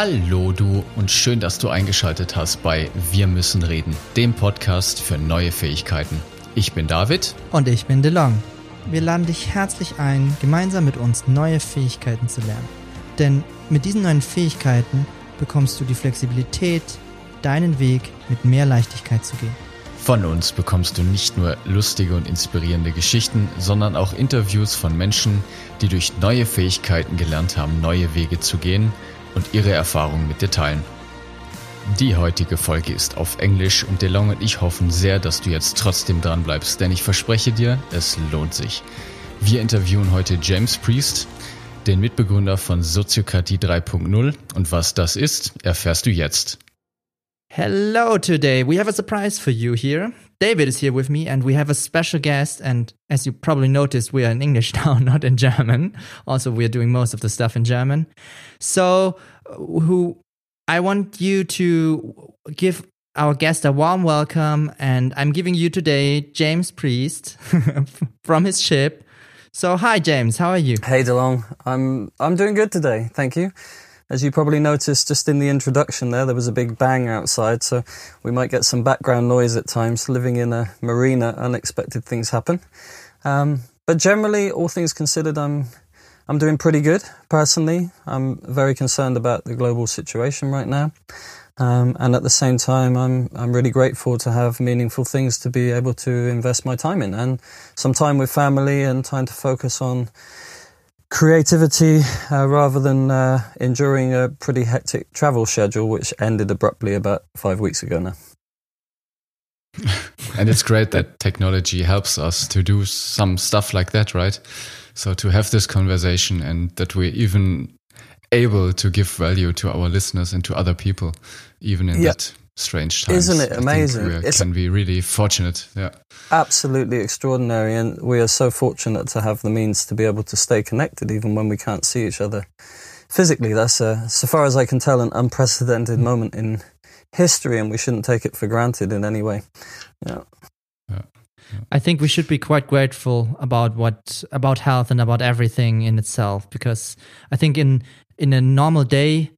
Hallo du und schön, dass du eingeschaltet hast bei Wir müssen reden, dem Podcast für neue Fähigkeiten. Ich bin David. Und ich bin DeLong. Wir laden dich herzlich ein, gemeinsam mit uns neue Fähigkeiten zu lernen. Denn mit diesen neuen Fähigkeiten bekommst du die Flexibilität, deinen Weg mit mehr Leichtigkeit zu gehen. Von uns bekommst du nicht nur lustige und inspirierende Geschichten, sondern auch Interviews von Menschen, die durch neue Fähigkeiten gelernt haben, neue Wege zu gehen und ihre Erfahrungen mit dir teilen. Die heutige Folge ist auf Englisch und DeLong und ich hoffen sehr, dass du jetzt trotzdem dran bleibst, denn ich verspreche dir, es lohnt sich. Wir interviewen heute James Priest, den Mitbegründer von Soziokratie 3.0 und was das ist, erfährst du jetzt. Hello today. We have a surprise for you here. David is here with me and we have a special guest and as you probably noticed we are in English now, not in German. Also we are doing most of the stuff in German. So uh, who I want you to give our guest a warm welcome and I'm giving you today James Priest from his ship. So hi James, how are you? Hey DeLong. I'm I'm doing good today. Thank you. As you probably noticed just in the introduction there, there was a big bang outside, so we might get some background noise at times. Living in a marina, unexpected things happen. Um, but generally, all things considered, I'm I'm doing pretty good personally. I'm very concerned about the global situation right now. Um, and at the same time, I'm I'm really grateful to have meaningful things to be able to invest my time in, and some time with family, and time to focus on creativity uh, rather than uh, enduring a pretty hectic travel schedule, which ended abruptly about five weeks ago now. and it's great that technology helps us to do some stuff like that, right? So to have this conversation and that we're even able to give value to our listeners and to other people, even in yeah. that strange times. Isn't it amazing? we can be really fortunate. Yeah. Absolutely extraordinary. And we are so fortunate to have the means to be able to stay connected even when we can't see each other physically. That's, a, so far as I can tell, an unprecedented moment in history, and we shouldn't take it for granted in any way. Yeah. yeah. I think we should be quite grateful about what about health and about everything in itself because I think in in a normal day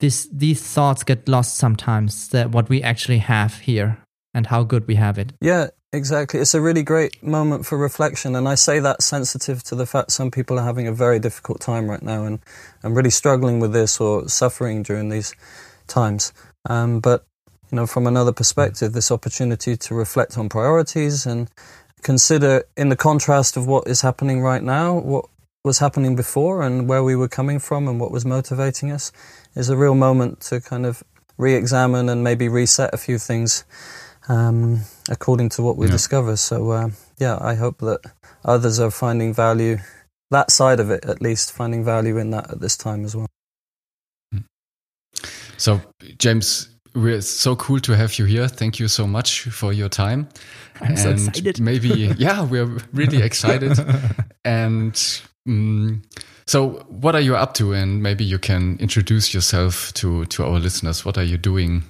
this these thoughts get lost sometimes that what we actually have here and how good we have it. Yeah, exactly. It's a really great moment for reflection, and I say that sensitive to the fact some people are having a very difficult time right now and and really struggling with this or suffering during these times. Um, but you know, from another perspective, this opportunity to reflect on priorities and consider, in the contrast of what is happening right now, what was happening before and where we were coming from and what was motivating us is a real moment to kind of re-examine and maybe reset a few things um, according to what we yeah. discover. So uh, yeah, I hope that others are finding value that side of it at least finding value in that at this time as well. Hmm. So James, we're so cool to have you here. Thank you so much for your time. I'm and so excited. Maybe yeah, we're really excited and. Um, so, what are you up to? And maybe you can introduce yourself to to our listeners. What are you doing,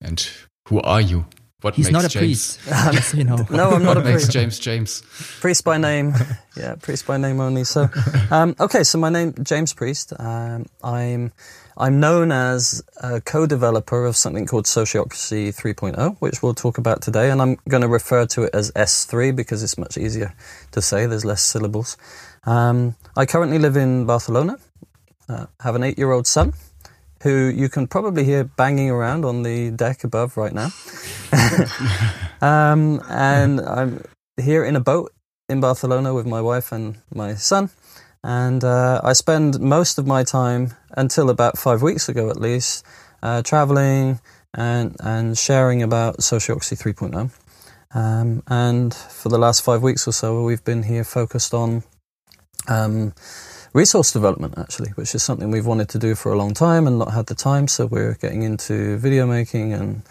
and who are you? What He's makes not a James? priest. you know. no, I'm not a priest. James James. Priest by name. Yeah, priest by name only. So, um, okay. So my name James Priest. Um, I'm I'm known as a co-developer of something called Sociocracy 3.0, which we'll talk about today, and I'm going to refer to it as S3 because it's much easier to say. There's less syllables. Um, I currently live in Barcelona, uh, have an eight year old son who you can probably hear banging around on the deck above right now. um, and I'm here in a boat in Barcelona with my wife and my son. And uh, I spend most of my time, until about five weeks ago at least, uh, traveling and, and sharing about Sociocracy 3.0. Um, and for the last five weeks or so, we've been here focused on um, resource development, actually, which is something we've wanted to do for a long time and not had the time. So we're getting into video making and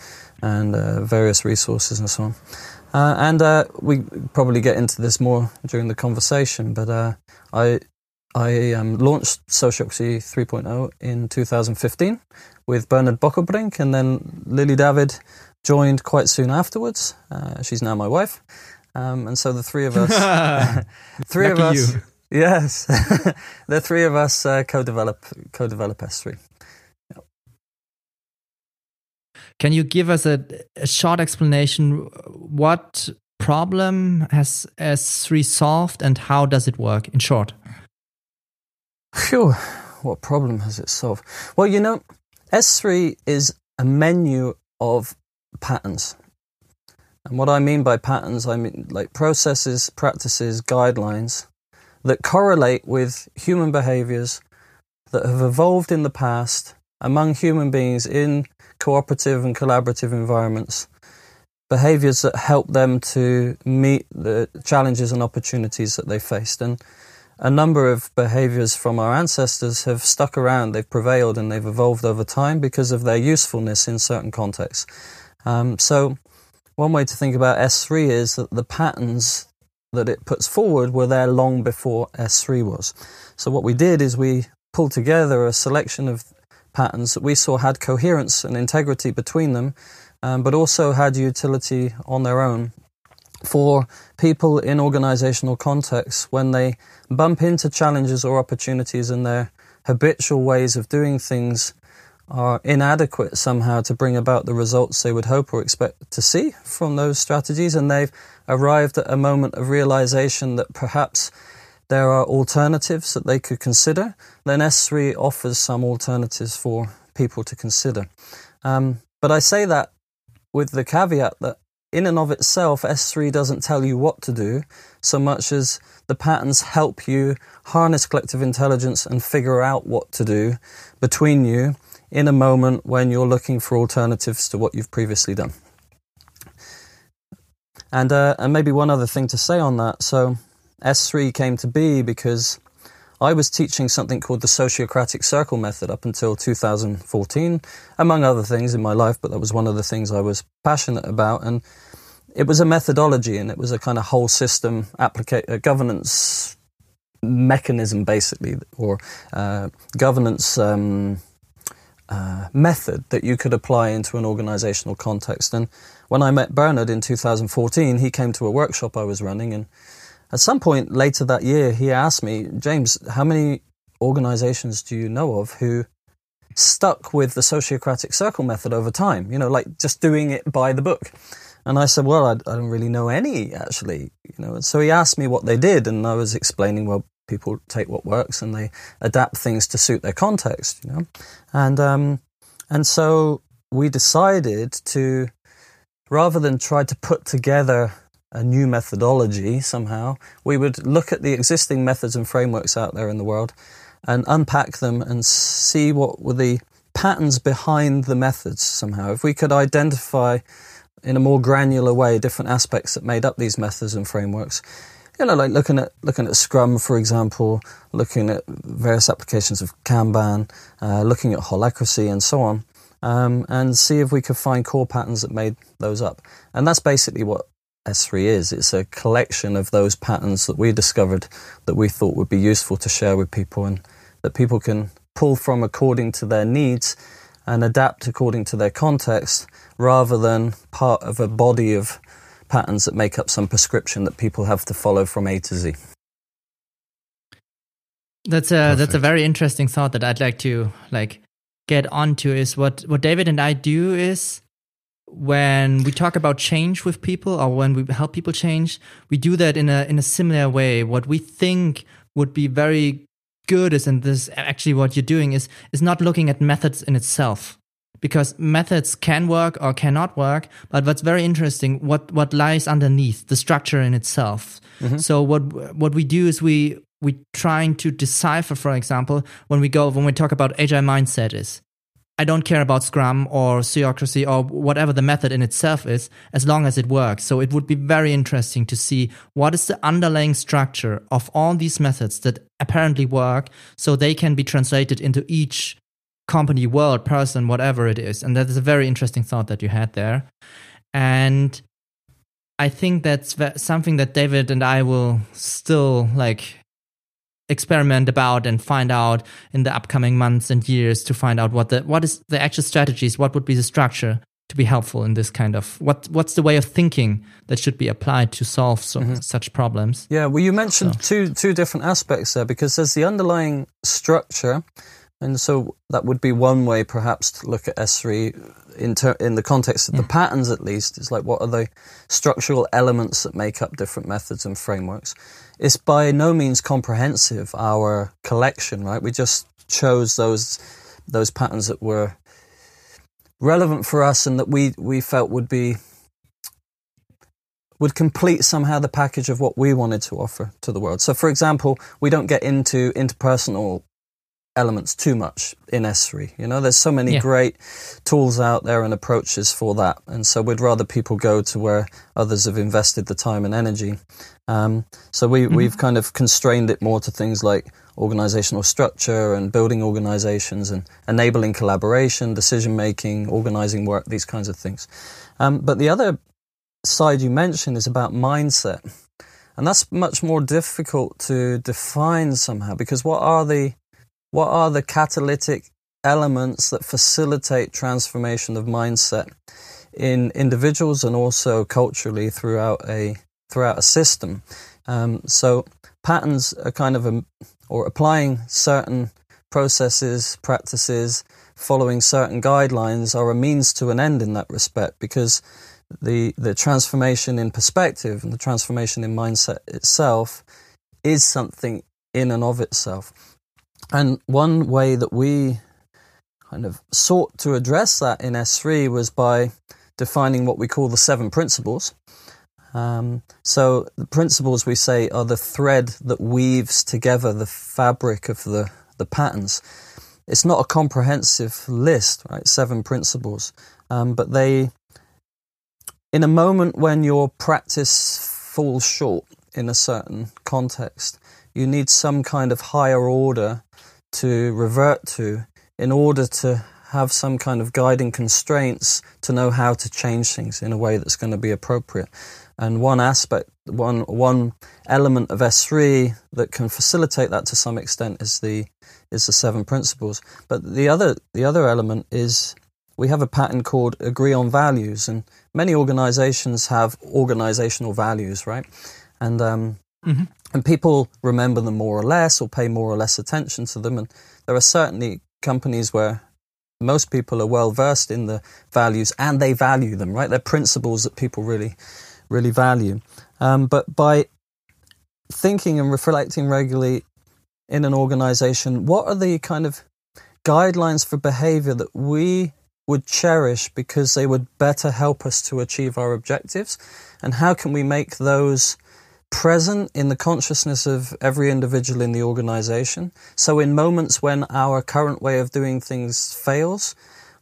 and uh, various resources and so on. Uh, and uh, we probably get into this more during the conversation, but uh, I I um, launched Sociocracy 3.0 in 2015 with Bernhard Bockelbrink, and then Lily David joined quite soon afterwards. Uh, she's now my wife. Um, and so the three of us, three of us, you. Yes, the three of us uh, co-develop co-develop S3. Can you give us a, a short explanation? What problem has S3 solved and how does it work in short? Phew, what problem has it solved? Well, you know, S3 is a menu of patterns. And what I mean by patterns, I mean like processes, practices, guidelines that correlate with human behaviors that have evolved in the past among human beings in cooperative and collaborative environments. Behaviors that help them to meet the challenges and opportunities that they faced. And a number of behaviors from our ancestors have stuck around, they've prevailed, and they've evolved over time because of their usefulness in certain contexts. Um, so, one way to think about S3 is that the patterns that it puts forward were there long before S3 was. So, what we did is we pulled together a selection of patterns that we saw had coherence and integrity between them, um, but also had utility on their own for people in organizational contexts when they bump into challenges or opportunities and their habitual ways of doing things are inadequate somehow to bring about the results they would hope or expect to see from those strategies, and they've arrived at a moment of realization that perhaps there are alternatives that they could consider, then S3 offers some alternatives for people to consider. Um, but I say that with the caveat that in and of itself, S3 doesn't tell you what to do so much as the patterns help you harness collective intelligence and figure out what to do between you in a moment when you're looking for alternatives to what you've previously done. And, uh, and maybe one other thing to say on that. So, S3 came to be because I was teaching something called the Sociocratic Circle Method up until 2014, among other things in my life, but that was one of the things I was passionate about. And it was a methodology and it was a kind of whole system applica- governance mechanism, basically, or uh, governance. Um, uh, method that you could apply into an organizational context. And when I met Bernhard in 2014, he came to a workshop I was running, and at some point later that year, he asked me, James, how many organizations do you know of who stuck with the sociocratic circle method over time? You know, like just doing it by the book. And I said, well, I, I don't really know any actually, you know. And so he asked me what they did, and I was explaining, well, people take what works and they adapt things to suit their context, you know. And um, and so we decided to, rather than try to put together a new methodology somehow, we would look at the existing methods and frameworks out there in the world and unpack them and see what were the patterns behind the methods somehow. If we could identify in a more granular way different aspects that made up these methods and frameworks, you know, like looking at looking at Scrum, for example, looking at various applications of Kanban, uh, looking at holacracy and so on, um, and see if we could find core patterns that made those up. And that's basically what S3 is. It's a collection of those patterns that we discovered that we thought would be useful to share with people and that people can pull from according to their needs and adapt according to their context rather than part of a body of patterns that make up some prescription that people have to follow from A to Z. That's a Perfect. that's a very interesting thought that I'd like to like get onto is what what David and I do is when we talk about change with people or when we help people change, we do that in a in a similar way. What we think would be very good is, and this actually what you're doing is is not looking at methods in itself, because methods can work or cannot work. But what's very interesting, what what lies underneath the structure in itself. Mm-hmm. So what what we do is we we trying to decipher, for example, when we go when we talk about agile mindset is I don't care about Scrum or Sociocracy or whatever the method in itself is, as long as it works. So it would be very interesting to see what is the underlying structure of all these methods that apparently work so they can be translated into each company, world, person, whatever it is. And that is a very interesting thought that you had there. And I think that's something that David and I will still like experiment about and find out in the upcoming months and years to find out what the what is the actual strategies what would be the structure to be helpful in this kind of what what's the way of thinking that should be applied to solve so, mm-hmm. such problems yeah well you mentioned so. two two different aspects there because there's the underlying structure And so that would be one way, perhaps, to look at S3 in, ter- in the context of the mm. patterns, at least. It's like what are the structural elements that make up different methods and frameworks? It's by no means comprehensive, our collection, right? We just chose those those patterns that were relevant for us and that we, we felt would be would complete somehow the package of what we wanted to offer to the world. So, for example, we don't get into interpersonal elements too much in S3. You know, there's so many yeah. great tools out there and approaches for that. And so we'd rather people go to where others have invested the time and energy. Um, so we, mm-hmm. we've kind of constrained it more to things like organizational structure and building organizations and enabling collaboration, decision making, organizing work, these kinds of things. Um, but the other side you mentioned is about mindset. And that's much more difficult to define somehow because what are the what are the catalytic elements that facilitate transformation of mindset in individuals and also culturally throughout a throughout a system? Um, so patterns are kind of a, or applying certain processes, practices, following certain guidelines are a means to an end in that respect because the the transformation in perspective and the transformation in mindset itself is something in and of itself. And one way that we kind of sought to address that in S3 was by defining what we call the seven principles. Um, so the principles we say are the thread that weaves together the fabric of the, the patterns. It's not a comprehensive list, right? Seven principles, um, but they, in a moment when your practice falls short in a certain context, you need some kind of higher order to revert to in order to have some kind of guiding constraints to know how to change things in a way that's going to be appropriate. And one aspect, one one element of S3 that can facilitate that to some extent is the is the seven principles. But the other the other element is we have a pattern called agree on values, and many organizations have organizational values, right? And um, mm-hmm. And people remember them more or less, or pay more or less attention to them. And there are certainly companies where most people are well versed in the values and they value them, right? They're principles that people really really value. Um, but by thinking and reflecting regularly in an organization, what are the kind of guidelines for behavior that we would cherish because they would better help us to achieve our objectives? And how can we make those present in the consciousness of every individual in the organization? So, in moments when our current way of doing things fails,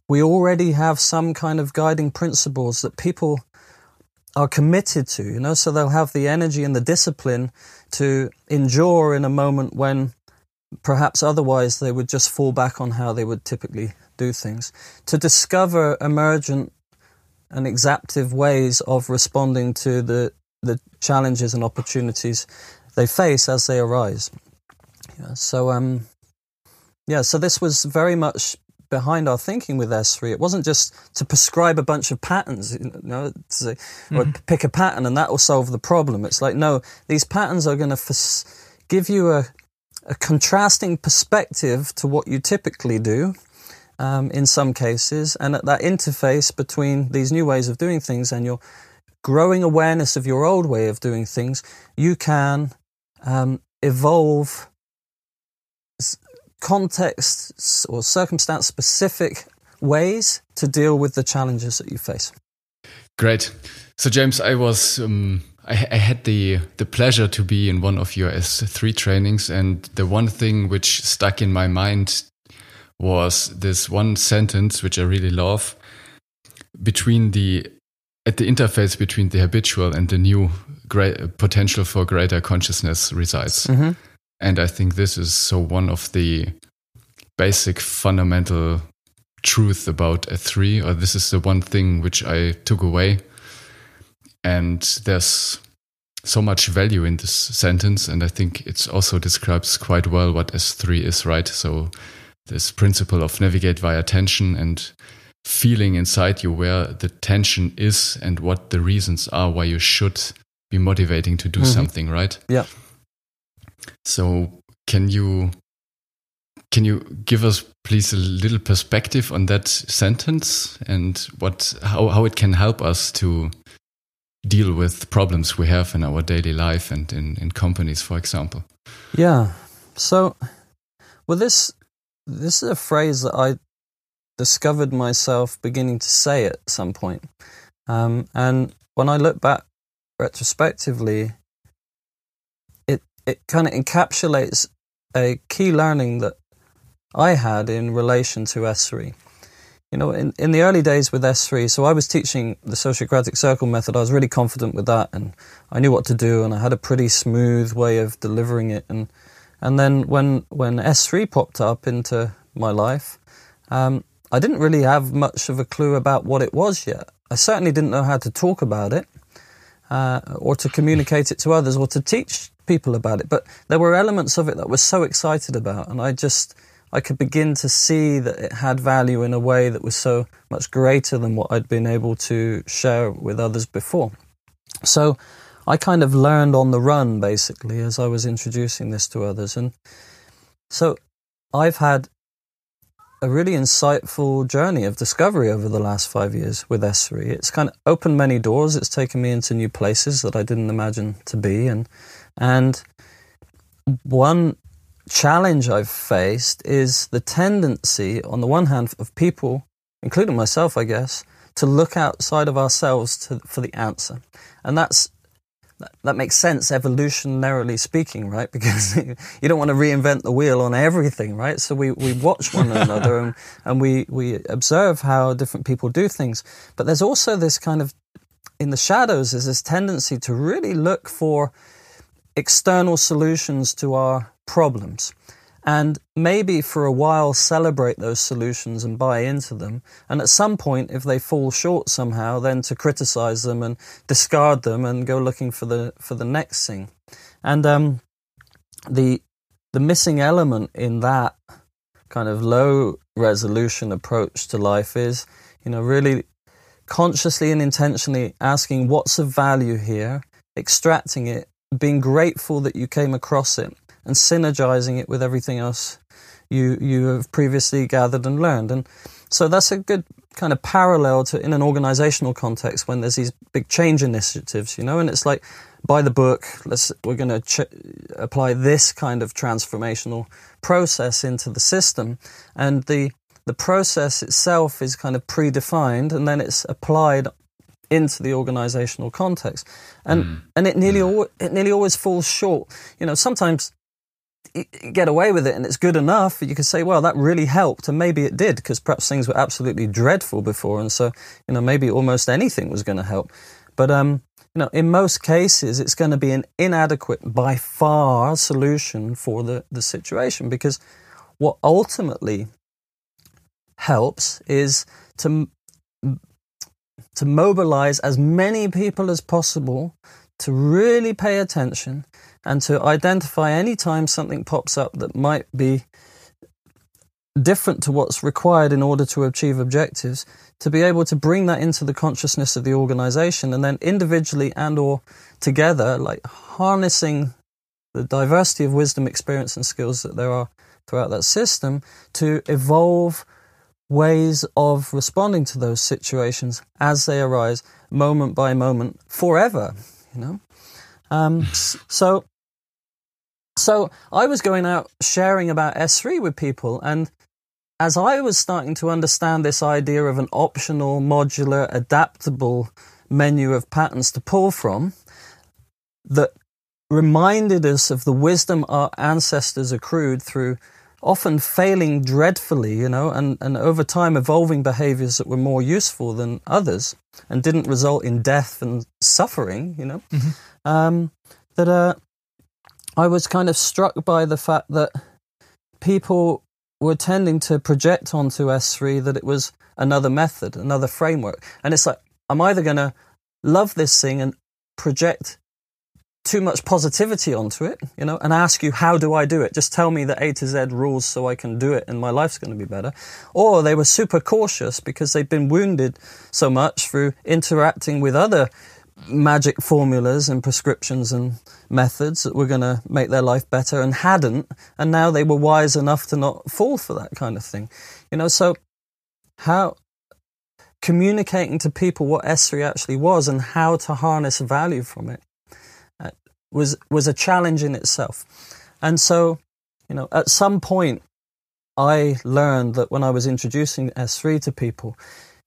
we already have some kind of guiding principles that people are committed to, you know, so they'll have the energy and the discipline to endure in a moment when perhaps otherwise they would just fall back on how they would typically do things. To discover emergent and exaptive ways of responding to the, the challenges and opportunities they face as they arise. Yeah, so, um, yeah, so this was very much behind our thinking with S3. It wasn't just to prescribe a bunch of patterns, you know, to, or mm-hmm. pick a pattern and that will solve the problem. It's like, no, these patterns are going to f- give you a, a, contrasting perspective to what you typically do um, in some cases. And at that interface between these new ways of doing things and your growing awareness of your old way of doing things, you can um, evolve context or circumstance specific ways to deal with the challenges that you face. Great. So, James, I was. Um, I, had the the pleasure to be in one of your S3 trainings, and the one thing which stuck in my mind was this one sentence which I really love between the at the interface between the habitual and the new great potential for greater consciousness resides. Mm -hmm. And I think this is so one of the basic fundamental truth about S3, or this is the one thing which I took away. And there's so much value in this sentence, and I think it also describes quite well what S3 is, right? So this principle of navigate via tension and feeling inside you where the tension is and what the reasons are why you should be motivating to do mm -hmm. something, right? Yeah. So, can you can you give us, please, a little perspective on that sentence and what how, how it can help us to deal with problems we have in our daily life and in, in companies, for example? Yeah. So, well, this this is a phrase that I discovered myself beginning to say at some point. Um, and when I look back retrospectively, it it kind of encapsulates a key learning that I had in relation to S3. You know, in, in the early days with S3, so I was teaching the Sociocratic Circle method. I was really confident with that, and I knew what to do, and I had a pretty smooth way of delivering it. And and then when when S3 popped up into my life, um, I didn't really have much of a clue about what it was yet. I certainly didn't know how to talk about it, uh, or to communicate it to others, or to teach people about it. But there were elements of it that I was so excited about, and I just I could begin to see that it had value in a way that was so much greater than what I'd been able to share with others before. So I kind of learned on the run basically as I was introducing this to others. And so I've had a really insightful journey of discovery over the last five years with S3. It's kind of opened many doors. It's taken me into new places that I didn't imagine to be. And, and one challenge I've faced is the tendency, on the one hand, of people, including myself, I guess, to look outside of ourselves to, for the answer. And that's that makes sense evolutionarily speaking, right? Because you don't want to reinvent the wheel on everything, right? So we, we watch one another and, and we, we observe how different people do things. But there's also this kind of, in the shadows, there's this tendency to really look for external solutions to our problems. And maybe for a while celebrate those solutions and buy into them. And at some point, if they fall short somehow, then to criticize them and discard them and go looking for the for the next thing. And um, the the missing element in that kind of low resolution approach to life is, you know, really consciously and intentionally asking what's of value here, extracting it, being grateful that you came across it, and synergizing it with everything else you you have previously gathered and learned. And so that's a good kind of parallel to in an organizational context when there's these big change initiatives, you know, and it's like by the book, let's we're going to ch- apply this kind of transformational process into the system, and the the process itself is kind of predefined, and then it's applied into the organizational context, and mm. and it nearly mm. al- it nearly always falls short. You know, sometimes get away with it and it's good enough, you could say, well, that really helped. And maybe it did because perhaps things were absolutely dreadful before. And so, you know, maybe almost anything was going to help. But, um, you know, in most cases, it's going to be an inadequate, by far, solution for the, the situation because what ultimately helps is to to mobilize as many people as possible to really pay attention and to identify any time something pops up that might be different to what's required in order to achieve objectives to be able to bring that into the consciousness of the organization and then individually and or together like harnessing the diversity of wisdom experience and skills that there are throughout that system to evolve ways of responding to those situations as they arise moment by moment forever you know? Um, so so I was going out sharing about S3 with people, and as I was starting to understand this idea of an optional, modular, adaptable menu of patterns to pull from that reminded us of the wisdom our ancestors accrued through often failing dreadfully, you know, and, and over time evolving behaviors that were more useful than others and didn't result in death and suffering, you know, mm-hmm. um, that uh, I was kind of struck by the fact that people were tending to project onto S3 that it was another method, another framework. And it's like, I'm either going to love this thing and project too much positivity onto it, you know, and ask you, how do I do it? Just tell me the A to Z rules so I can do it and my life's going to be better. Or they were super cautious because they've been wounded so much through interacting with other magic formulas and prescriptions and methods that were going to make their life better and hadn't. And now they were wise enough to not fall for that kind of thing. You know, so how communicating to people what S3 actually was and how to harness value from it uh, was, was a challenge in itself. And so, you know, at some point, I learned that when I was introducing S3 to people,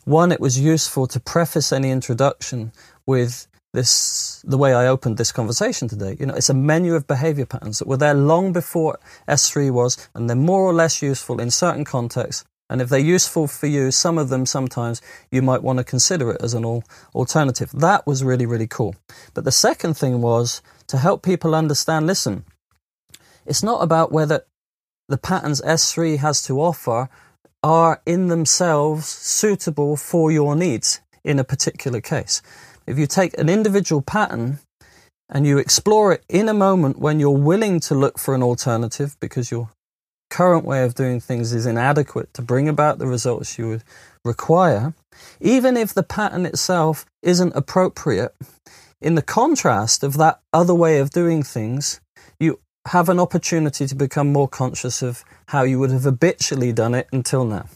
one, it was useful to preface any introduction with this the way I opened this conversation today. You know, it's a menu of behavior patterns that were there long before S3 was, and they're more or less useful in certain contexts. And if they're useful for you, some of them sometimes you might want to consider it as an alternative. That was really, really cool. But the second thing was to help people understand listen, it's not about whether the patterns S3 has to offer are in themselves suitable for your needs in a particular case. If you take an individual pattern and you explore it in a moment when you're willing to look for an alternative because your current way of doing things is inadequate to bring about the results you would require, even if the pattern itself isn't appropriate, in the contrast of that other way of doing things, you have an opportunity to become more conscious of how you would have habitually done it until now.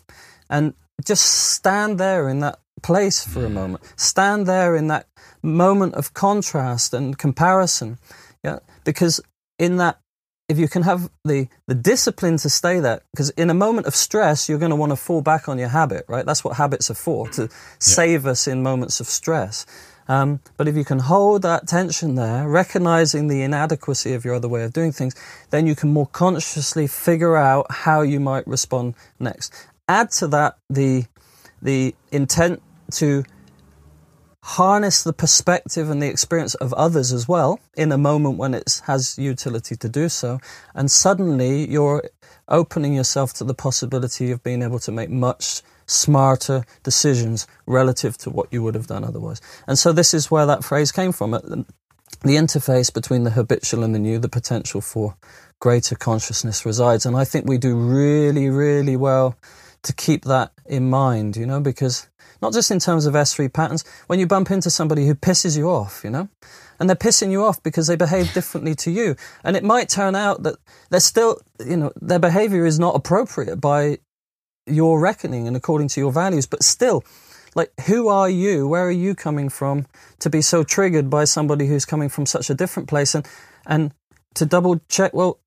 And just stand there in that place for a moment. Stand there in that moment of contrast and comparison. Yeah. Because in that if you can have the, the discipline to stay there, because in a moment of stress, you're going to want to fall back on your habit, right? That's what habits are for, to yeah. save us in moments of stress. Um, but if you can hold that tension there, recognizing the inadequacy of your other way of doing things, then you can more consciously figure out how you might respond next. Add to that the the intent to harness the perspective and the experience of others as well in a moment when it has utility to do so, and suddenly you're opening yourself to the possibility of being able to make much smarter decisions relative to what you would have done otherwise. And so this is where that phrase came from. The interface between the habitual and the new, the potential for greater consciousness resides. And I think we do really, really well to keep that in mind, you know, because not just in terms of S3 patterns, when you bump into somebody who pisses you off, you know, and they're pissing you off because they behave differently to you. And it might turn out that they're still, you know, their behavior is not appropriate by your reckoning and according to your values, but still, like, who are you? Where are you coming from to be so triggered by somebody who's coming from such a different place? And, and to double check, well,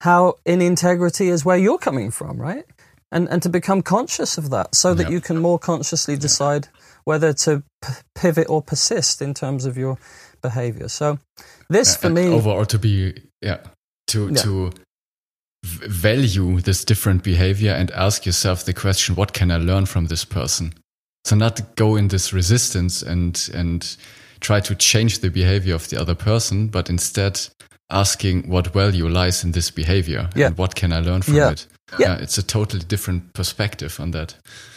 how in integrity is where you're coming from, right? And, and to become conscious of that so that yep. you can more consciously decide whether to p- pivot or persist in terms of your behavior. So, this for me. Over or to be, yeah, to, yeah. to value this different behavior and ask yourself the question what can i learn from this person so not go in this resistance and and try to change the behavior of the other person but instead asking what value lies in this behavior yeah. and what can i learn from yeah. it yeah. yeah it's a totally different perspective on that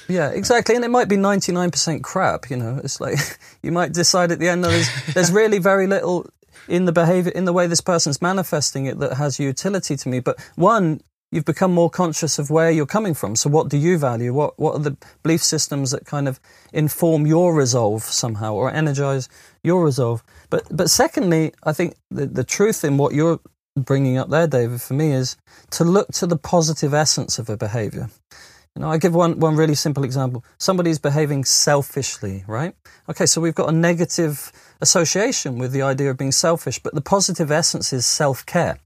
yeah, exactly. And it might be 99% crap, you know. It's like you might decide at the end, no, there's, there's really very little in the behavior, in the way this person's manifesting it that has utility to me. But one, you've become more conscious of where you're coming from. So what do you value? What what are the belief systems that kind of inform your resolve somehow or energize your resolve? But but secondly, I think the, the truth in what you're bringing up there, David, for me is to look to the positive essence of a behavior. You know, I give one, one really simple example. Somebody's behaving selfishly, right? Okay, so we've got a negative association with the idea of being selfish, but the positive essence is self care.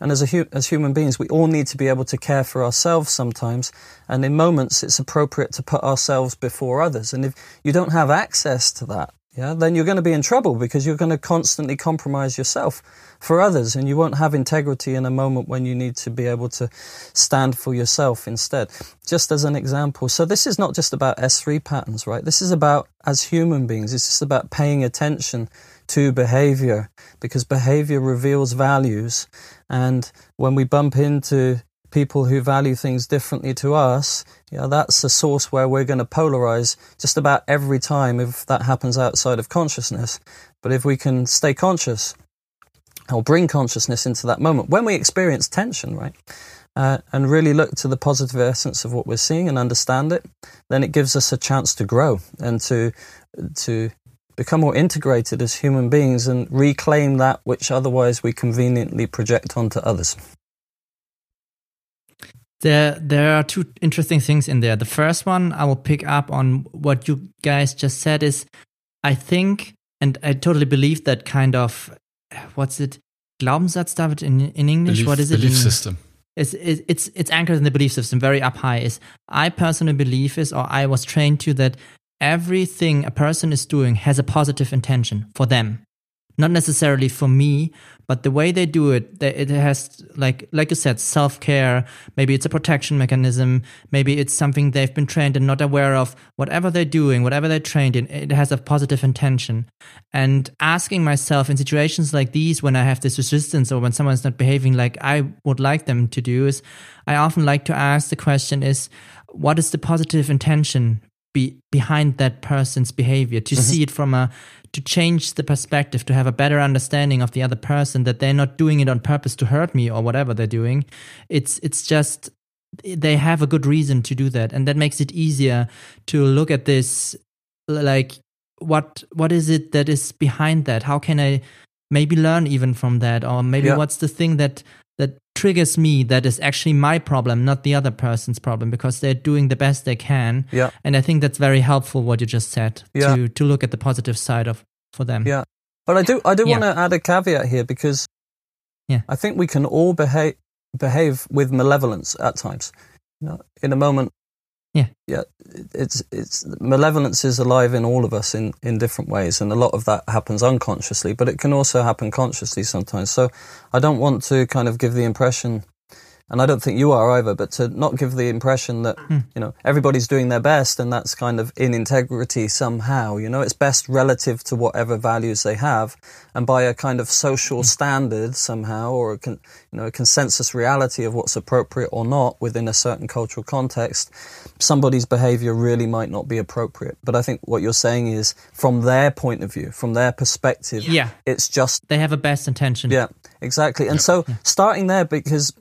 And as, a as human beings, we all need to be able to care for ourselves sometimes. And in moments, it's appropriate to put ourselves before others. And if you don't have access to that, yeah, then you're going to be in trouble because you're going to constantly compromise yourself for others and you won't have integrity in a moment when you need to be able to stand for yourself instead. Just as an example. So this is not just about S3 patterns, right? This is about as human beings. It's just about paying attention to behavior because behavior reveals values. And when we bump into people who value things differently to us, yeah, that's a source where we're going to polarize just about every time if that happens outside of consciousness. But if we can stay conscious or bring consciousness into that moment when we experience tension, right? Uh, and really look to the positive essence of what we're seeing and understand it, then it gives us a chance to grow and to to become more integrated as human beings and reclaim that which otherwise we conveniently project onto others. There, there are two interesting things in there. The first one I will pick up on what you guys just said is, I think, and I totally believe that kind of, what's it, Glaubenssatz, David, in, in English? Belief, what is it? Belief in, system. It's, it's, it's anchored in the belief system, very up high. Is I personally believe is, or I was trained to that everything a person is doing has a positive intention for them not necessarily for me but the way they do it it has like like you said self-care. Maybe it's a protection mechanism. Maybe it's something they've been trained and not aware of. Whatever they're doing whatever they're trained in it has a positive intention. And asking myself in situations like these when i have this resistance or when someone's not behaving like i would like them to do is i often like to ask the question is what is the positive intention be behind that person's behavior to mm-hmm. see it from a to change the perspective, to have a better understanding of the other person, that they're not doing it on purpose to hurt me or whatever they're doing. It's it's just they have a good reason to do that, and that makes it easier to look at this like what what is it that is behind that? How can I maybe learn even from that, or maybe yeah. what's the thing that that triggers me that is actually my problem, not the other person's problem, because they're doing the best they can. Yeah. And I think that's very helpful what you just said yeah. to to look at the positive side of for them. Yeah. But I do I do yeah. want to add a caveat here because yeah. I think we can all behave behave with malevolence at times. You know, in a moment yeah. Yeah. It's it's malevolence is alive in all of us in, in different ways and a lot of that happens unconsciously, but it can also happen consciously sometimes. So I don't want to kind of give the impression and I don't think you are either, but to not give the impression that, mm. you know, everybody's doing their best and that's kind of in integrity somehow, you know, it's best relative to whatever values they have and by a kind of social mm. standard somehow or a, con, you know, a consensus reality of what's appropriate or not within a certain cultural context, somebody's behavior really might not be appropriate. But I think what you're saying is from their point of view, from their perspective, yeah. it's just. They have a best intention. Yeah, exactly. And so starting there because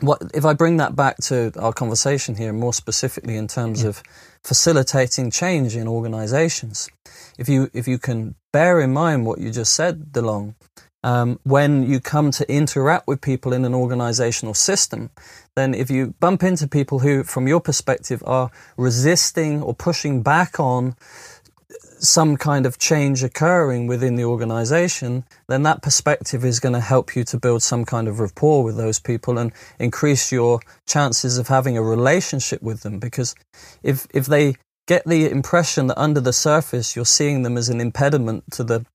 what if I bring that back to our conversation here, more specifically in terms yeah. of facilitating change in organizations? If you if you can bear in mind what you just said, DeLong, um, when you come to interact with people in an organizational system, then if you bump into people who, from your perspective, are resisting or pushing back on some kind of change occurring within the organization, then that perspective is going to help you to build some kind of rapport with those people and increase your chances of having a relationship with them. Because if, if they get the impression that under the surface you're seeing them as an impediment to the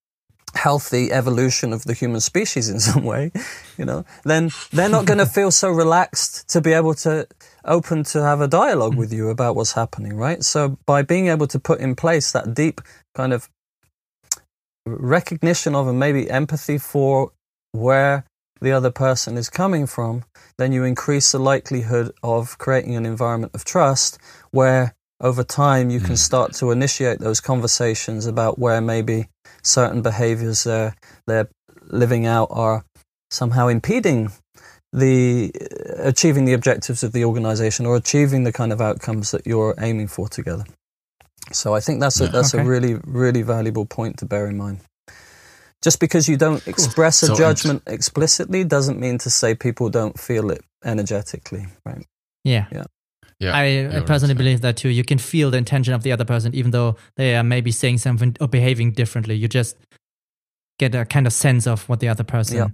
healthy evolution of the human species in some way, you know, then they're not going to feel so relaxed to be able to open to have a dialogue with you about what's happening, right? So by being able to put in place that deep kind of recognition of and maybe empathy for where the other person is coming from, then you increase the likelihood of creating an environment of trust where over time you can hmm. start to initiate those conversations about where maybe certain behaviors they're, they're living out are somehow impeding the uh, achieving the objectives of the organization or achieving the kind of outcomes that you're aiming for together. So I think that's a, that's okay. a really really valuable point to bear in mind. Just because you don't cool. express a so judgment explicitly doesn't mean to say people don't feel it energetically, right? Yeah. Yeah. Yeah, I, I personally believe that too. You can feel the intention of the other person, even though they are maybe saying something or behaving differently. You just get a kind of sense of what the other person, yeah,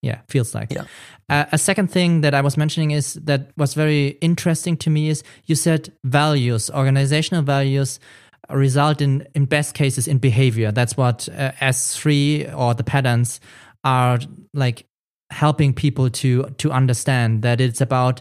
yeah feels like. Yeah. Uh, a second thing that I was mentioning is that was very interesting to me is you said values, organizational values result in, in best cases in behavior. That's what uh, S3 or the patterns are like helping people to to understand that it's about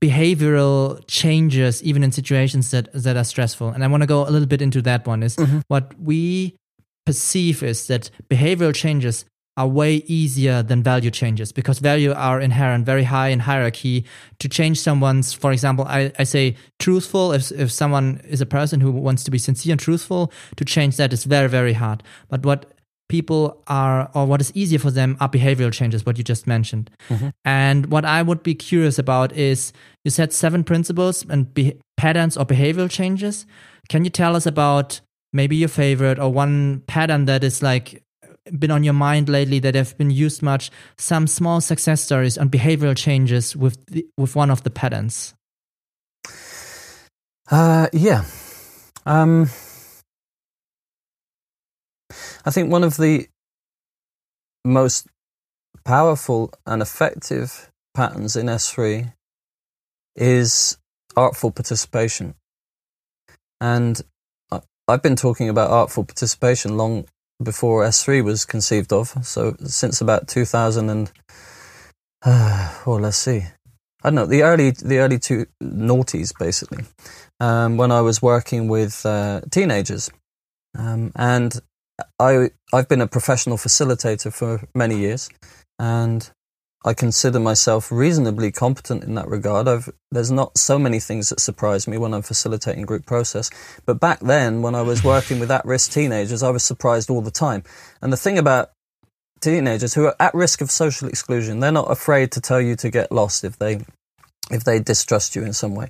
behavioral changes even in situations that that are stressful. And i want to go a little bit into that one is mm-hmm. what we perceive is that behavioral changes are way easier than value changes because value are inherent very high in hierarchy. To change someone's for example i, I say truthful if, if someone is a person who wants to be sincere and truthful to change that is very very hard. But what people are, or what is easier for them are behavioral changes, what you just mentioned. Mm-hmm. And what I would be curious about is you said seven principles and be- patterns or behavioral changes. Can you tell us about maybe your favorite or one pattern that is like been on your mind lately that have been used much some small success stories on behavioral changes with the, with one of the patterns uh, yeah um, i think one of the most powerful and effective patterns in s3 is artful participation and I've been talking about artful participation long before S3 was conceived of. So since about 2000 and uh, well, let's see. I don't know the early the early two noughties basically, um, when I was working with uh, teenagers, um, and I I've been a professional facilitator for many years, and I consider myself reasonably competent in that regard. I've, there's not so many things that surprise me when I'm facilitating group process. But back then, when I was working with at risk teenagers, I was surprised all the time. And the thing about teenagers who are at risk of social exclusion, they're not afraid to tell you to get lost if they if they distrust you in some way.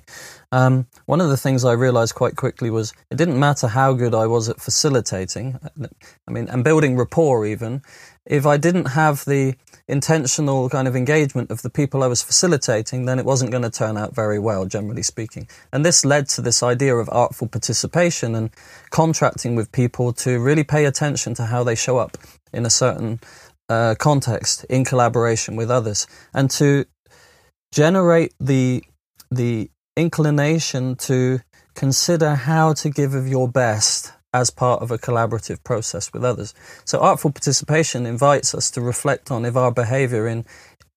Um, one of the things I realized quite quickly was it didn't matter how good I was at facilitating, I mean, and building rapport even, if I didn't have the intentional kind of engagement of the people I was facilitating, then it wasn't going to turn out very well, generally speaking. And this led to this idea of artful participation and contracting with people to really pay attention to how they show up in a certain uh, context in collaboration with others and to generate the the inclination to consider how to give of your best as part of a collaborative process with others. So, artful participation invites us to reflect on if our behavior in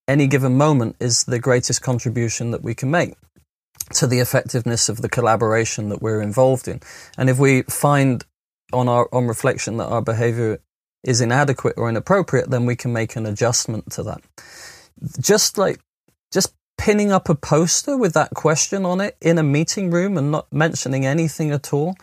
any given moment is the greatest contribution that we can make to the effectiveness of the collaboration that we're involved in. And if we find on our on reflection that our behavior is inadequate or inappropriate, then we can make an adjustment to that. Just like just pinning up a poster with that question on it in a meeting room and not mentioning anything at all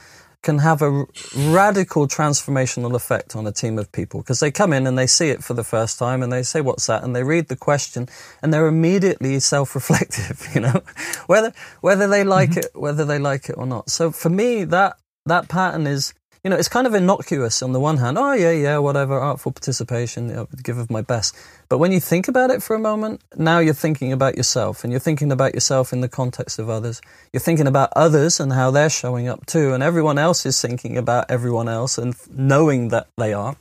can have a radical transformational effect on a team of people because they come in and they see it for the first time and they say, What's that? And they read the question and they're immediately self reflective, you know, whether, whether they like mm-hmm. it, whether they like it or not. So for me, that, that pattern is you know, it's kind of innocuous on the one hand. Oh, yeah, yeah, whatever, artful participation, you know, give of my best. But when you think about it for a moment, now you're thinking about yourself and you're thinking about yourself in the context of others. You're thinking about others and how they're showing up too. And everyone else is thinking about everyone else and knowing that they are.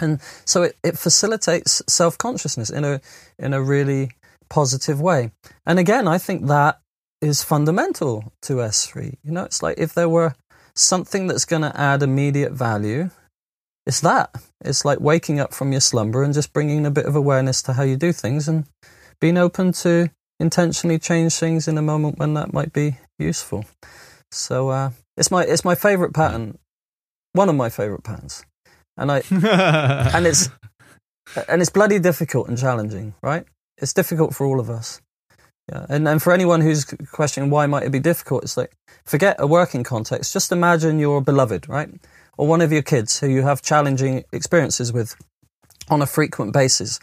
And so it, it facilitates self consciousness in a, in a really positive way. And again, I think that is fundamental to S3. You know, it's like if there were something that's going to add immediate value, it's that. It's like waking up from your slumber and just bringing a bit of awareness to how you do things and being open to intentionally change things in a moment when that might be useful. So uh, it's my it's my favorite pattern, one of my favorite patterns, and I and it's and it's bloody difficult and challenging, right? It's difficult for all of us. Yeah, and and for anyone who's questioning why might it be difficult, it's like forget a working context. Just imagine your beloved, right, or one of your kids who you have challenging experiences with on a frequent basis,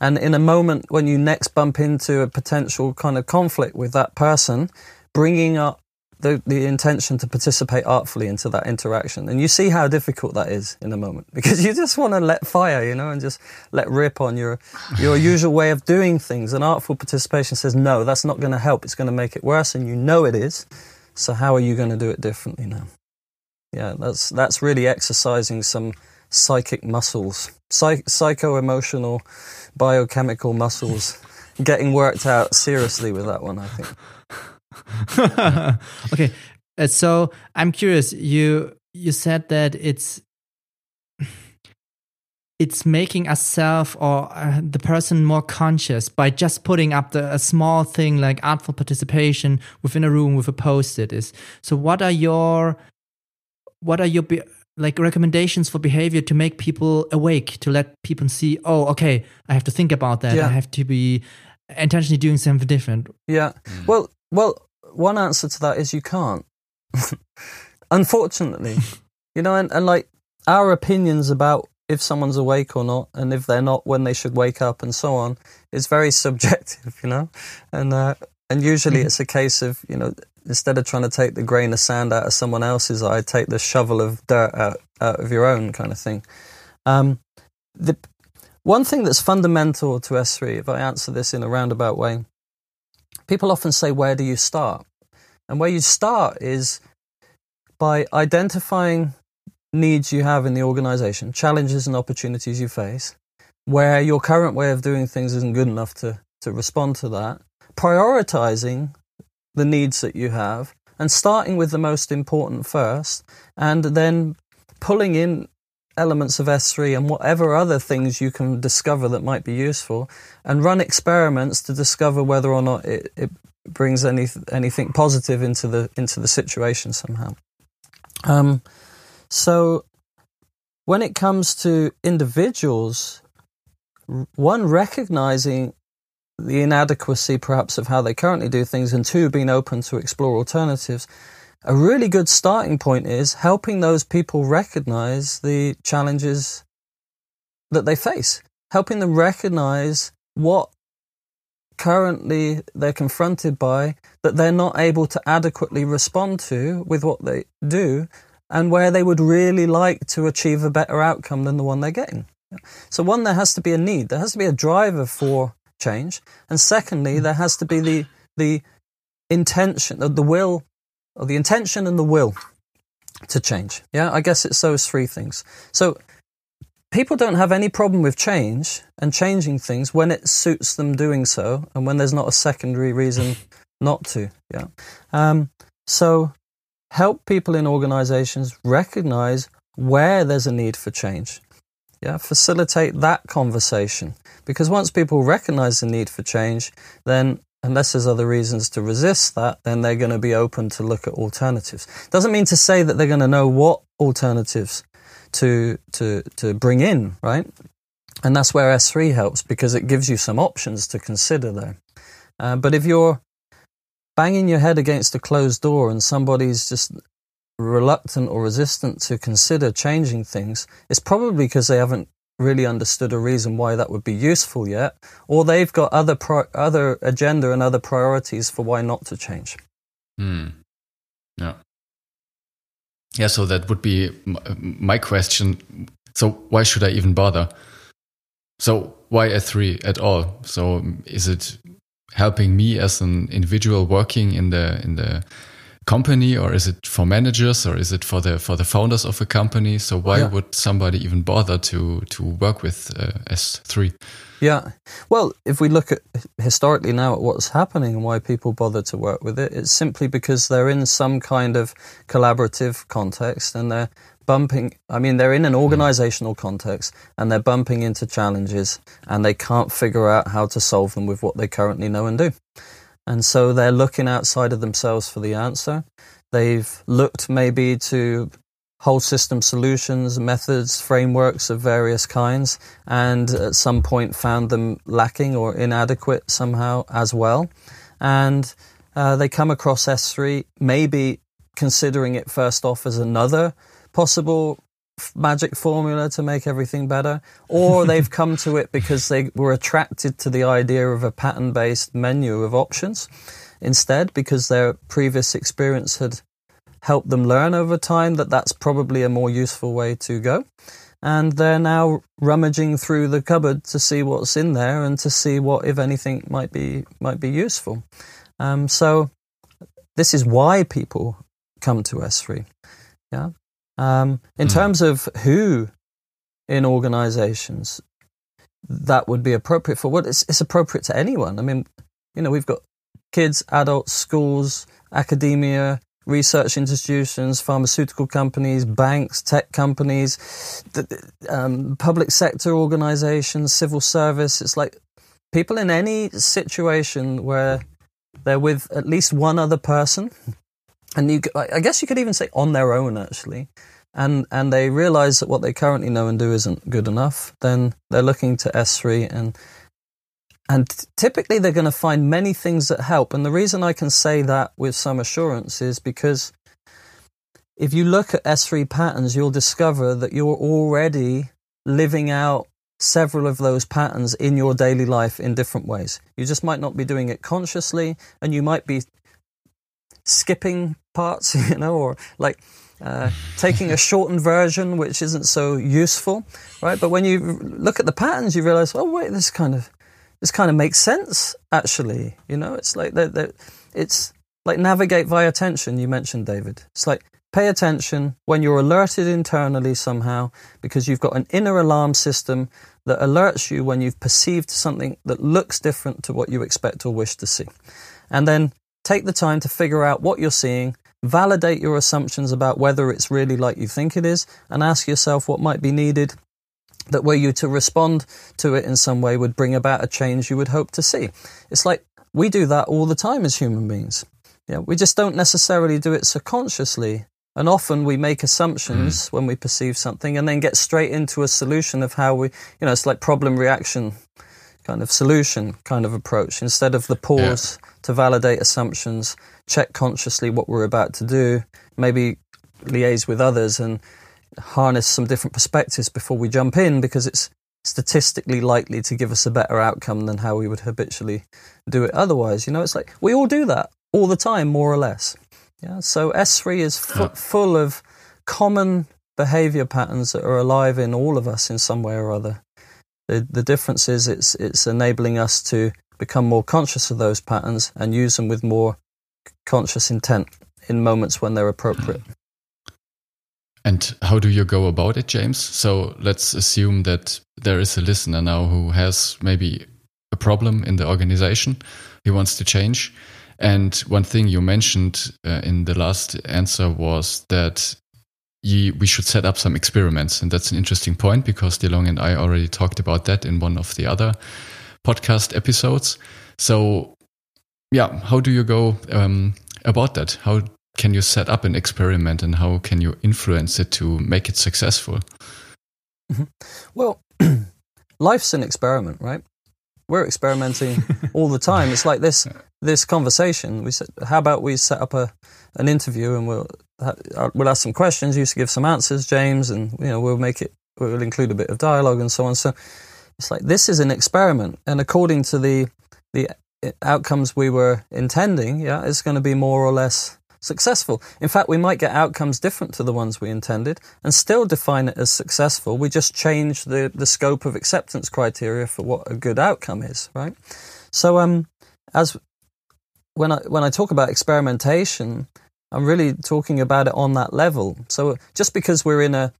and in a moment when you next bump into a potential kind of conflict with that person, bringing up the, the intention to participate artfully into that interaction. And you see how difficult that is in a moment because you just want to let fire, you know, and just let rip on your, your usual way of doing things. And artful participation says, no, that's not going to help. It's going to make it worse. And you know it is. So how are you going to do it differently now? Yeah, that's, that's really exercising some psychic muscles, psych, psycho emotional, biochemical muscles getting worked out seriously with that one, I think. okay, uh, so I'm curious. You you said that it's it's making a self or uh, the person more conscious by just putting up the, a small thing like artful participation within a room with a post-it is so what are your what are your like recommendations for behavior to make people awake to let people see oh okay i have to think about that yeah. i have to be intentionally doing something different yeah mm. well well, one answer to that is you can't. Unfortunately, you know, and, and like our opinions about if someone's awake or not, and if they're not, when they should wake up, and so on, is very subjective, you know, and uh, and usually mm-hmm. it's a case of you know instead of trying to take the grain of sand out of someone else's eye, take the shovel of dirt out, out of your own kind of thing. Um, the one thing that's fundamental to S3, if I answer this in a roundabout way, people often say, Where do you start? And where you start is by identifying needs you have in the organization, challenges and opportunities you face, where your current way of doing things isn't good enough to, to respond to that, prioritizing the needs that you have, and starting with the most important first, and then pulling in elements of S3 and whatever other things you can discover that might be useful, and run experiments to discover whether or not it, it brings any, anything positive into the into the situation somehow. Um, so, when it comes to individuals, one recognizing the inadequacy perhaps of how they currently do things, and two being open to explore alternatives a really good starting point is helping those people recognize the challenges that they face, helping them recognize what currently they're confronted by that they're not able to adequately respond to with what they do and where they would really like to achieve a better outcome than the one they're getting. So, one, there has to be a need, there has to be a driver for change. And secondly, there has to be the, the intention, the will or the intention and the will to change. Yeah, I guess it's those three things. So people don't have any problem with change and changing things when it suits them doing so and when there's not a secondary reason not to. Yeah. Um, so help people in organizations recognize where there's a need for change. Yeah, facilitate that conversation because once people recognize the need for change, then unless there's other reasons to resist that, then they're going to be open to look at alternatives. Doesn't mean to say that they're going to know what alternatives to to to bring in, right? And that's where S3 helps because it gives you some options to consider there. Uh, but if you're banging your head against a closed door and somebody's just reluctant or resistant to consider changing things, it's probably because they haven't really understood a reason why that would be useful yet, or they've got other pro- other agenda and other priorities for why not to change. Hmm. Yeah. Yeah. So that would be my question. So why should I even bother? So why S3 at all? So is it helping me as an individual working in the in the company or is it for managers or is it for the for the founders of a company so why yeah. would somebody even bother to to work with uh, s3 yeah well if we look at historically now at what's happening and why people bother to work with it it's simply because they're in some kind of collaborative context and they're bumping i mean they're in an hmm. organizational context and they're bumping into challenges and they can't figure out how to solve them with what they currently know and do and so they're looking outside of themselves for the answer. They've looked maybe to whole system solutions, methods, frameworks of various kinds, and at some point found them lacking or inadequate somehow as well. And uh, they come across S3, maybe considering it first off as another possible magic formula to make everything better, or they've come to it because they were attracted to the idea of a pattern based menu of options instead, because their previous experience had helped them learn over time that that's probably a more useful way to go. And they're now rummaging through the cupboard to see what's in there and to see what, if anything, might be might be useful. Um, so this is why people come to S3. Yeah. Um, in mm. terms of who in organizations that would be appropriate for, what well, it's, it's appropriate to anyone. I mean, you know, we've got kids, adults, schools, academia, research institutions, pharmaceutical companies, banks, tech companies, um, public sector organizations, civil service. It's like people in any situation where they're with at least one other person and you, I guess you could even say on their own actually, and and they realize that what they currently know and do isn't good enough, then they're looking to S3 and and typically they're going to find many things that help. And the reason I can say that with some assurance is because if you look at S3 patterns, you'll discover that you're already living out several of those patterns in your daily life in different ways. You just might not be doing it consciously, and you might be skipping parts, you know, or like uh, taking a shortened version, which isn't so useful, right? But when you look at the patterns, you realize, oh wait, this kind of this kind of makes sense. Actually, you know, it's like that. It's like navigate via tension. You mentioned David. It's like pay attention when you're alerted internally somehow because you've got an inner alarm system that alerts you when you've perceived something that looks different to what you expect or wish to see. And then take the time to figure out what you're seeing, validate your assumptions about whether it's really like you think it is, and ask yourself what might be needed that were you to respond to it in some way would bring about a change you would hope to see. It's like we do that all the time as human beings. Yeah, we just don't necessarily do it so consciously and often we make assumptions mm. when we perceive something and then get straight into a solution of how we, you know, it's like problem reaction kind of solution kind of approach instead of the pause yeah. to validate assumptions, check consciously what we're about to do, maybe liaise with others and harness some different perspectives before we jump in because it's statistically likely to give us a better outcome than how we would habitually do it otherwise. You know, it's like we all do that all the time, more or less. Yeah, so S3 is fu- full of common behavior patterns that are alive in all of us in some way or other. The, the difference is it's, it's enabling us to become more conscious of those patterns and use them with more conscious intent in moments when they're appropriate. And how do you go about it, James? So let's assume that there is a listener now who has maybe a problem in the organization. He wants to change. And one thing you mentioned uh, in the last answer was that you, we should set up some experiments. And that's an interesting point because DeLong and I already talked about that in one of the other podcast episodes. So, yeah, how do you go um, about that? How can you set up an experiment and how can you influence it to make it successful? Mm-hmm. Well, life's an experiment, right? We're experimenting all the time. It's like this this conversation. We said, how about we set up a an interview and we'll uh, we'll ask some questions. You to give some answers, James, and you know we'll make it. We'll include a bit of dialogue and so on. So it's like this is an experiment, and according to the the outcomes we were intending, yeah, it's going to be more or less successful. In fact, we might get outcomes different to the ones we intended and still define it as successful. We just change the, the scope of acceptance criteria for what a good outcome is, right? So, um, as when I when I talk about experimentation, I'm really talking about it on that level. So, just because we're in a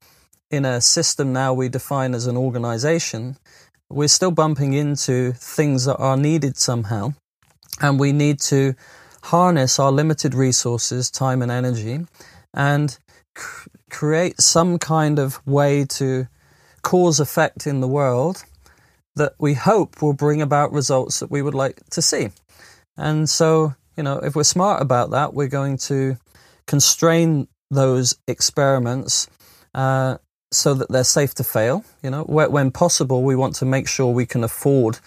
in a system now we define as an organization, we're still bumping into things that are needed somehow, and we need to harness our limited resources, time and energy, and cr- create some kind of way to cause effect in the world that we hope will bring about results that we would like to see. And so, you know, if we're smart about that, we're going to constrain those experiments uh, so that they're safe to fail. You know, when possible, we want to make sure we can afford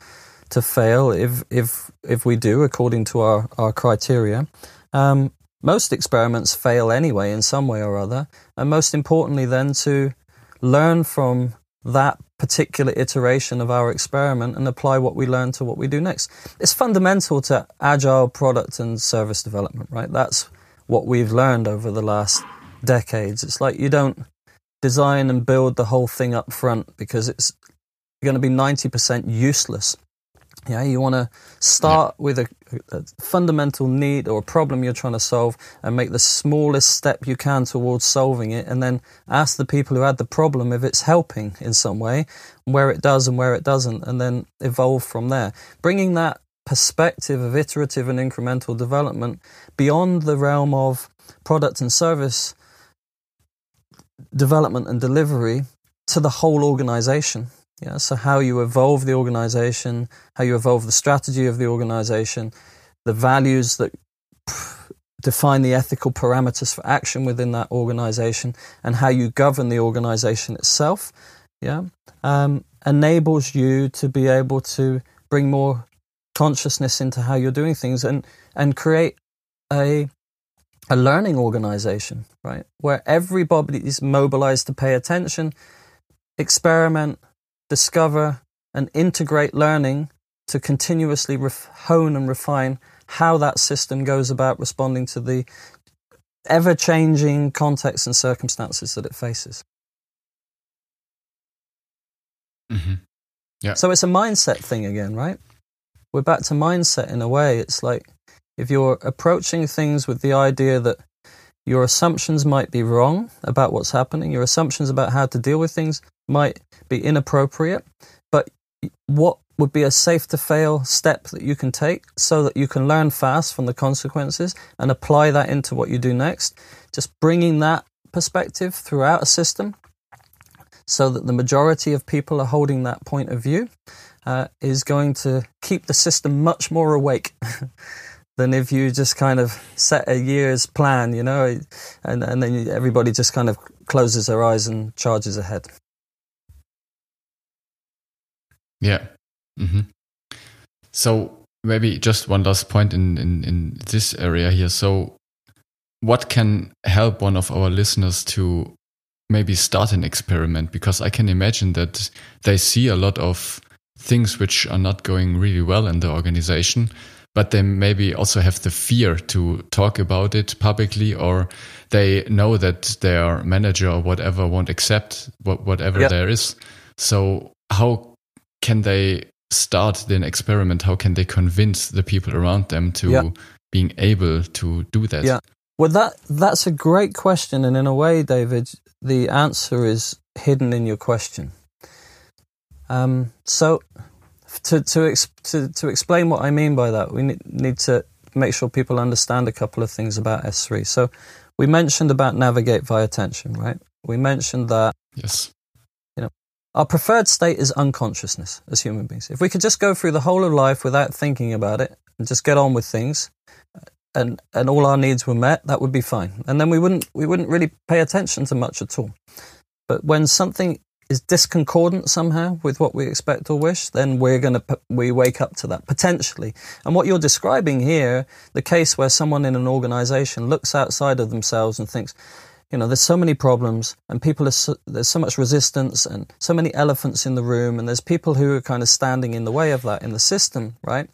to fail if if if we do according to our our criteria. Um, most experiments fail anyway in some way or other, and most importantly, then to learn from that particular iteration of our experiment and apply what we learn to what we do next. It's fundamental to agile product and service development, right? That's what we've learned over the last decades. It's like you don't design and build the whole thing up front because it's going to be 90% useless yeah, you want to start yeah. with a, a, fundamental need or a problem you're trying to solve and make the smallest step you can towards solving it, and then ask the people who had the problem if it's helping in some way, where it does and where it doesn't, and then evolve from there. Bringing that perspective of iterative and incremental development beyond the realm of product and service development and delivery to the whole organization yeah, so how you evolve the organization, how you evolve the strategy of the organization, the values that define the ethical parameters for action within that organization, and how you govern the organization itself, yeah, um, enables you to be able to bring more consciousness into how you're doing things and and create a a learning organization, right, where everybody is mobilized to pay attention, experiment, discover, and integrate learning to continuously ref- hone and refine how that system goes about responding to the ever changing contexts and circumstances that it faces. Mm-hmm. Yeah. So it's a mindset thing again, right? We're back to mindset in a way. It's like if you're approaching things with the idea that your assumptions might be wrong about what's happening, your assumptions about how to deal with things might be inappropriate, but what would be a safe to fail step that you can take so that you can learn fast from the consequences and apply that into what you do next. Just bringing that perspective throughout a system so that the majority of people are holding that point of view uh, is going to keep the system much more awake. than if you just kind of set a year's plan, you know, and, and then everybody just kind of closes their eyes and charges ahead. Yeah. Mm-hmm. So maybe just one last point in, in, in this area here. So what can help one of our listeners to maybe start an experiment? Because I can imagine that they see a lot of things which are not going really well in the organization, but they maybe also have the fear to talk about it publicly, or they know that their manager or whatever won't accept what, whatever yep. there is. So how can they start the experiment? How can they convince the people around them to yeah. being able to do that? Yeah. Well, that that's a great question, and in a way, David, the answer is hidden in your question. Um, so, to to, ex- to to explain what I mean by that, we need to make sure people understand a couple of things about S3. So, we mentioned about navigate via tension, right? We mentioned that yes you know, our preferred state is unconsciousness as human beings. If we could just go through the whole of life without thinking about it and just get on with things, uh, and and all our needs were met, that would be fine. And then we wouldn't we wouldn't really pay attention to much at all. But when something is disconcordant somehow with what we expect or wish, then we're going to we wake up to that potentially. And what you're describing here, the case where someone in an organization looks outside of themselves and thinks, you know, there's so many problems and people are so, there's so much resistance and so many elephants in the room and there's people who are kind of standing in the way of that in the system, right?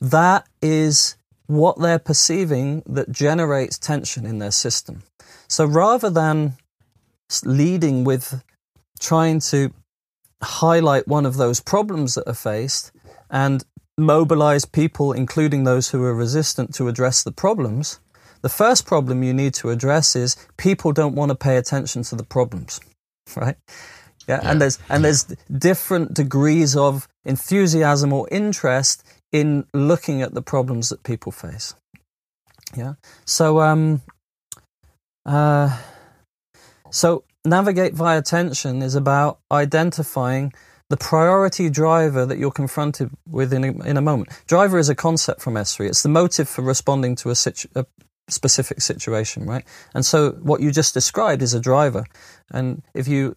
That is what they're perceiving that generates tension in their system. So rather than leading with trying to highlight one of those problems that are faced and mobilize people, including those who are resistant, to address the problems, the first problem you need to address is people don't want to pay attention to the problems, right? Yeah, yeah. and there's and there's different degrees of enthusiasm or interest in looking at the problems that people face. Yeah. So um uh so navigate via tension is about identifying the priority driver that you're confronted with in a, in a moment. Driver is a concept from S3. It's the motive for responding to a, situ- a specific situation, right? And so what you just described is a driver. And if you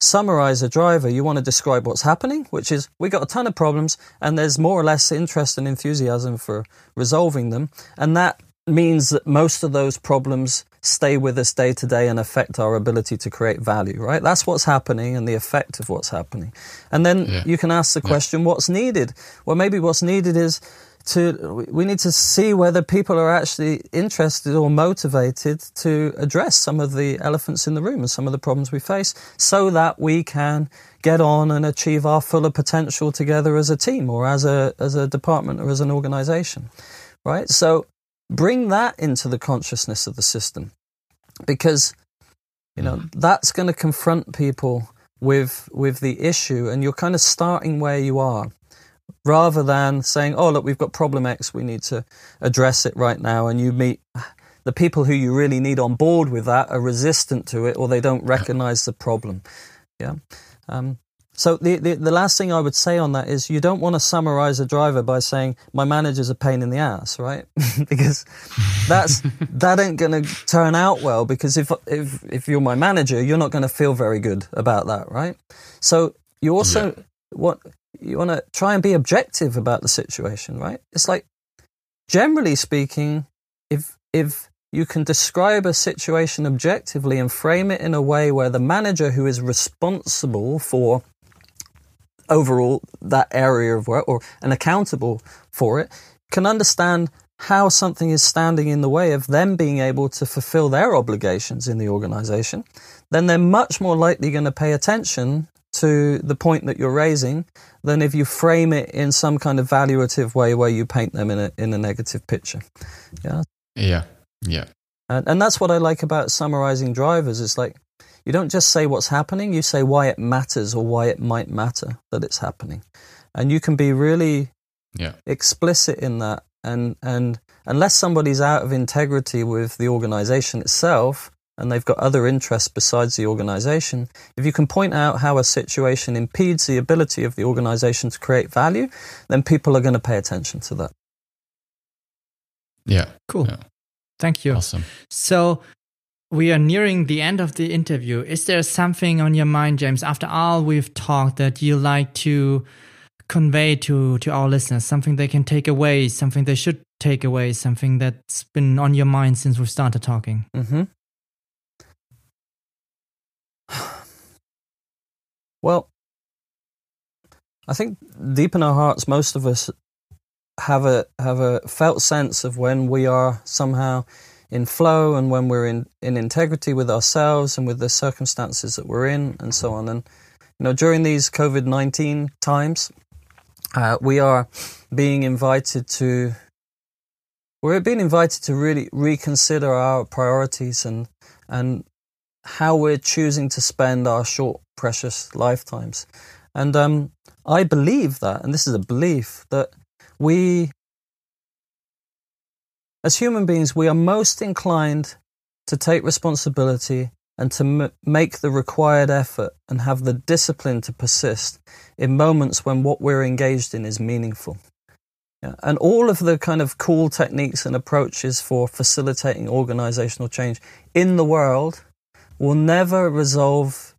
summarize a driver, you want to describe what's happening, which is we got a ton of problems and there's more or less interest and enthusiasm for resolving them. And that means that most of those problems stay with us day to day and affect our ability to create value, right? That's what's happening and the effect of what's happening. And then yeah. you can ask the question, yeah. what's needed? Well, maybe what's needed is to we need to see whether people are actually interested or motivated to address some of the elephants in the room and some of the problems we face so that we can get on and achieve our fuller potential together as a team or as a as a department or as an organization right so bring that into the consciousness of the system because you know mm. that's going to confront people with with the issue and you're kind of starting where you are rather than saying, oh, look, we've got problem X, we need to address it right now. And you meet the people who you really need on board with that are resistant to it or they don't recognize the problem. Yeah. Um, so the, the, the last thing I would say on that is you don't want to summarize a driver by saying my manager's a pain in the ass, right? because that's that ain't going to turn out well. Because if if if you're my manager, you're not going to feel very good about that, right? So you also yeah. what you want to try and be objective about the situation, right? It's like, generally speaking, if if you can describe a situation objectively and frame it in a way where the manager who is responsible for overall that area of work or and accountable for it can understand how something is standing in the way of them being able to fulfill their obligations in the organization, then they're much more likely going to pay attention to the point that you're raising than if you frame it in some kind of valuative way where you paint them in a in a negative picture. Yeah. Yeah. Yeah. And and that's what I like about summarizing drivers. It's like you don't just say what's happening, you say why it matters or why it might matter that it's happening. And you can be really yeah. explicit in that and and unless somebody's out of integrity with the organization itself, and they've got other interests besides the organization, if you can point out how a situation impedes the ability of the organization to create value, then people are going to pay attention to that. Yeah. Cool. Yeah. Thank you. Awesome. So we are nearing the end of the interview. Is there something on your mind, James, after all we've talked that you like to convey to, to our listeners? Something they can take away, something they should take away, something that's been on your mind since we started talking? Mm-hmm. Well, I think deep in our hearts, most of us have a have a felt sense of when we are somehow in flow and when we're in, in integrity with ourselves and with the circumstances that we're in and so on. And you know, during these COVID nineteen times, uh, we are being invited to we're being invited to really reconsider our priorities and and how we're choosing to spend our short, precious lifetimes. And um, I believe that, and this is a belief, that we, as human beings, we are most inclined to take responsibility and to m- make the required effort and have the discipline to persist in moments when what we're engaged in is meaningful. Yeah. And all of the kind of cool techniques and approaches for facilitating organizational change in the world will never resolve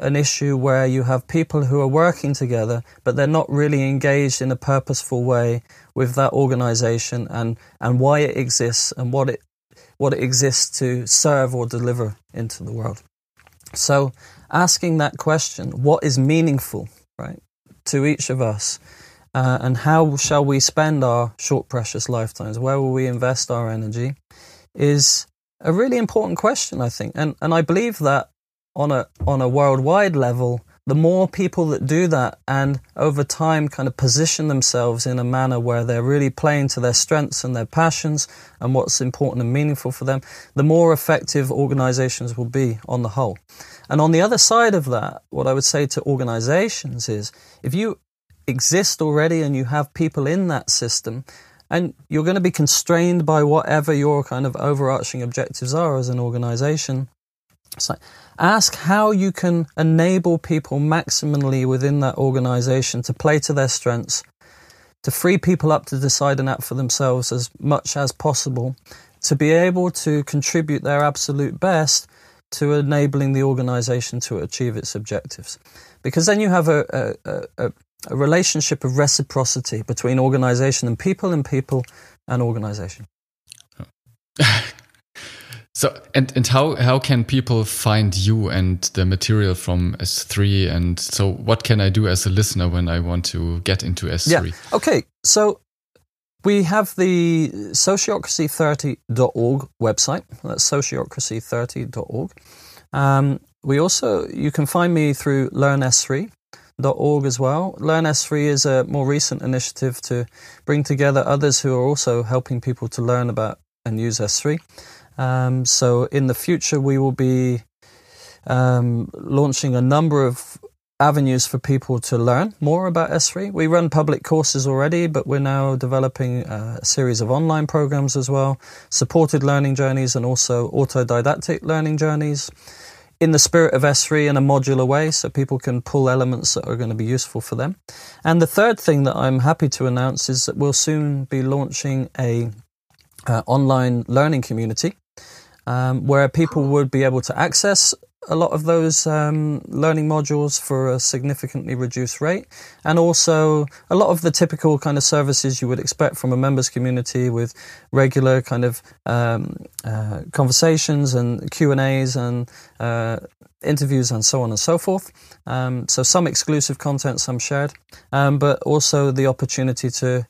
an issue where you have people who are working together, but they're not really engaged in a purposeful way with that organization and, and why it exists and what it, what it exists to serve or deliver into the world. So, asking that question, what is meaningful, right, to each of us, uh, and how shall we spend our short, precious lifetimes? Where will we invest our energy? Is a really important question, I think, and and I believe that on a on a worldwide level, the more people that do that and over time kind of position themselves in a manner where they're really playing to their strengths and their passions and what's important and meaningful for them, the more effective organizations will be on the whole. And on the other side of that, what I would say to organizations is if you exist already and you have people in that system, and you're going to be constrained by whatever your kind of overarching objectives are as an organization. So ask how you can enable people maximally within that organization to play to their strengths, to free people up to decide and act for themselves as much as possible, to be able to contribute their absolute best to enabling the organization to achieve its objectives. Because then you have a, a, a, a relationship of reciprocity between organization and people and people and organization. so and and how how can people find you and the material from S3 and so what can I do as a listener when I want to get into S3? Yeah. Okay. So we have the sociocracy30.org website. That's sociocracy30.org. Um, we also you can find me through Learn S3 org as well. Learn S3 is a more recent initiative to bring together others who are also helping people to learn about and use S3. Um, so in the future, we will be um, launching a number of avenues for people to learn more about S3. We run public courses already, but we're now developing a series of online programs as well, supported learning journeys and also autodidactic learning journeys in the spirit of S3 in a modular way so people can pull elements that are going to be useful for them. And the third thing that I'm happy to announce is that we'll soon be launching a uh, online learning community um, where people would be able to access a lot of those um, learning modules for a significantly reduced rate, and also a lot of the typical kind of services you would expect from a members community with regular kind of um, uh, conversations and Q and A's and uh, interviews and so on and so forth. Um, so some exclusive content, some shared, um, but also the opportunity to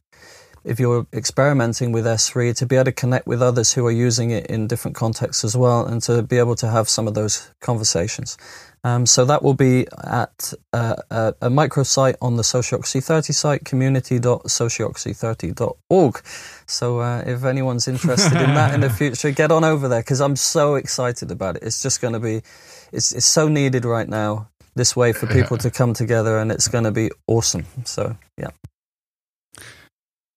if you're experimenting with S3, to be able to connect with others who are using it in different contexts as well, and to be able to have some of those conversations. Um, so that will be at uh, a, a microsite on the Sociocracy30 site, community.sociocracy30.org. So uh, if anyone's interested in that in the future, get on over there because I'm so excited about it. It's just going to be, it's, it's so needed right now this way for people to come together and it's going to be awesome. So, yeah.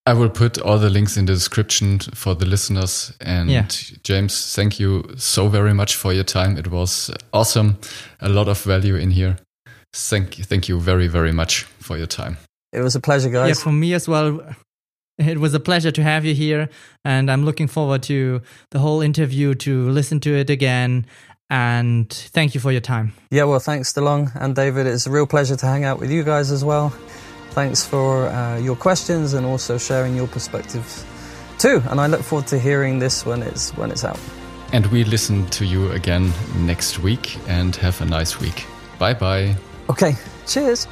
I will put all the links in the description for the listeners. And yeah. James, thank you so very much for your time. It was awesome. A lot of value in here. Thank you, thank you very, very much for your time. It was a pleasure, guys. Yeah, for me as well. It was a pleasure to have you here, and I'm looking forward to the whole interview to listen to it again. And thank you for your time. Yeah, well, thanks, DeLong and David. It's a real pleasure to hang out with you guys as well. Thanks for uh, your questions and also sharing your perspectives too. And I look forward to hearing this when it's when it's out. And we listen to you again next week and have a nice week. Bye bye. Okay, cheers.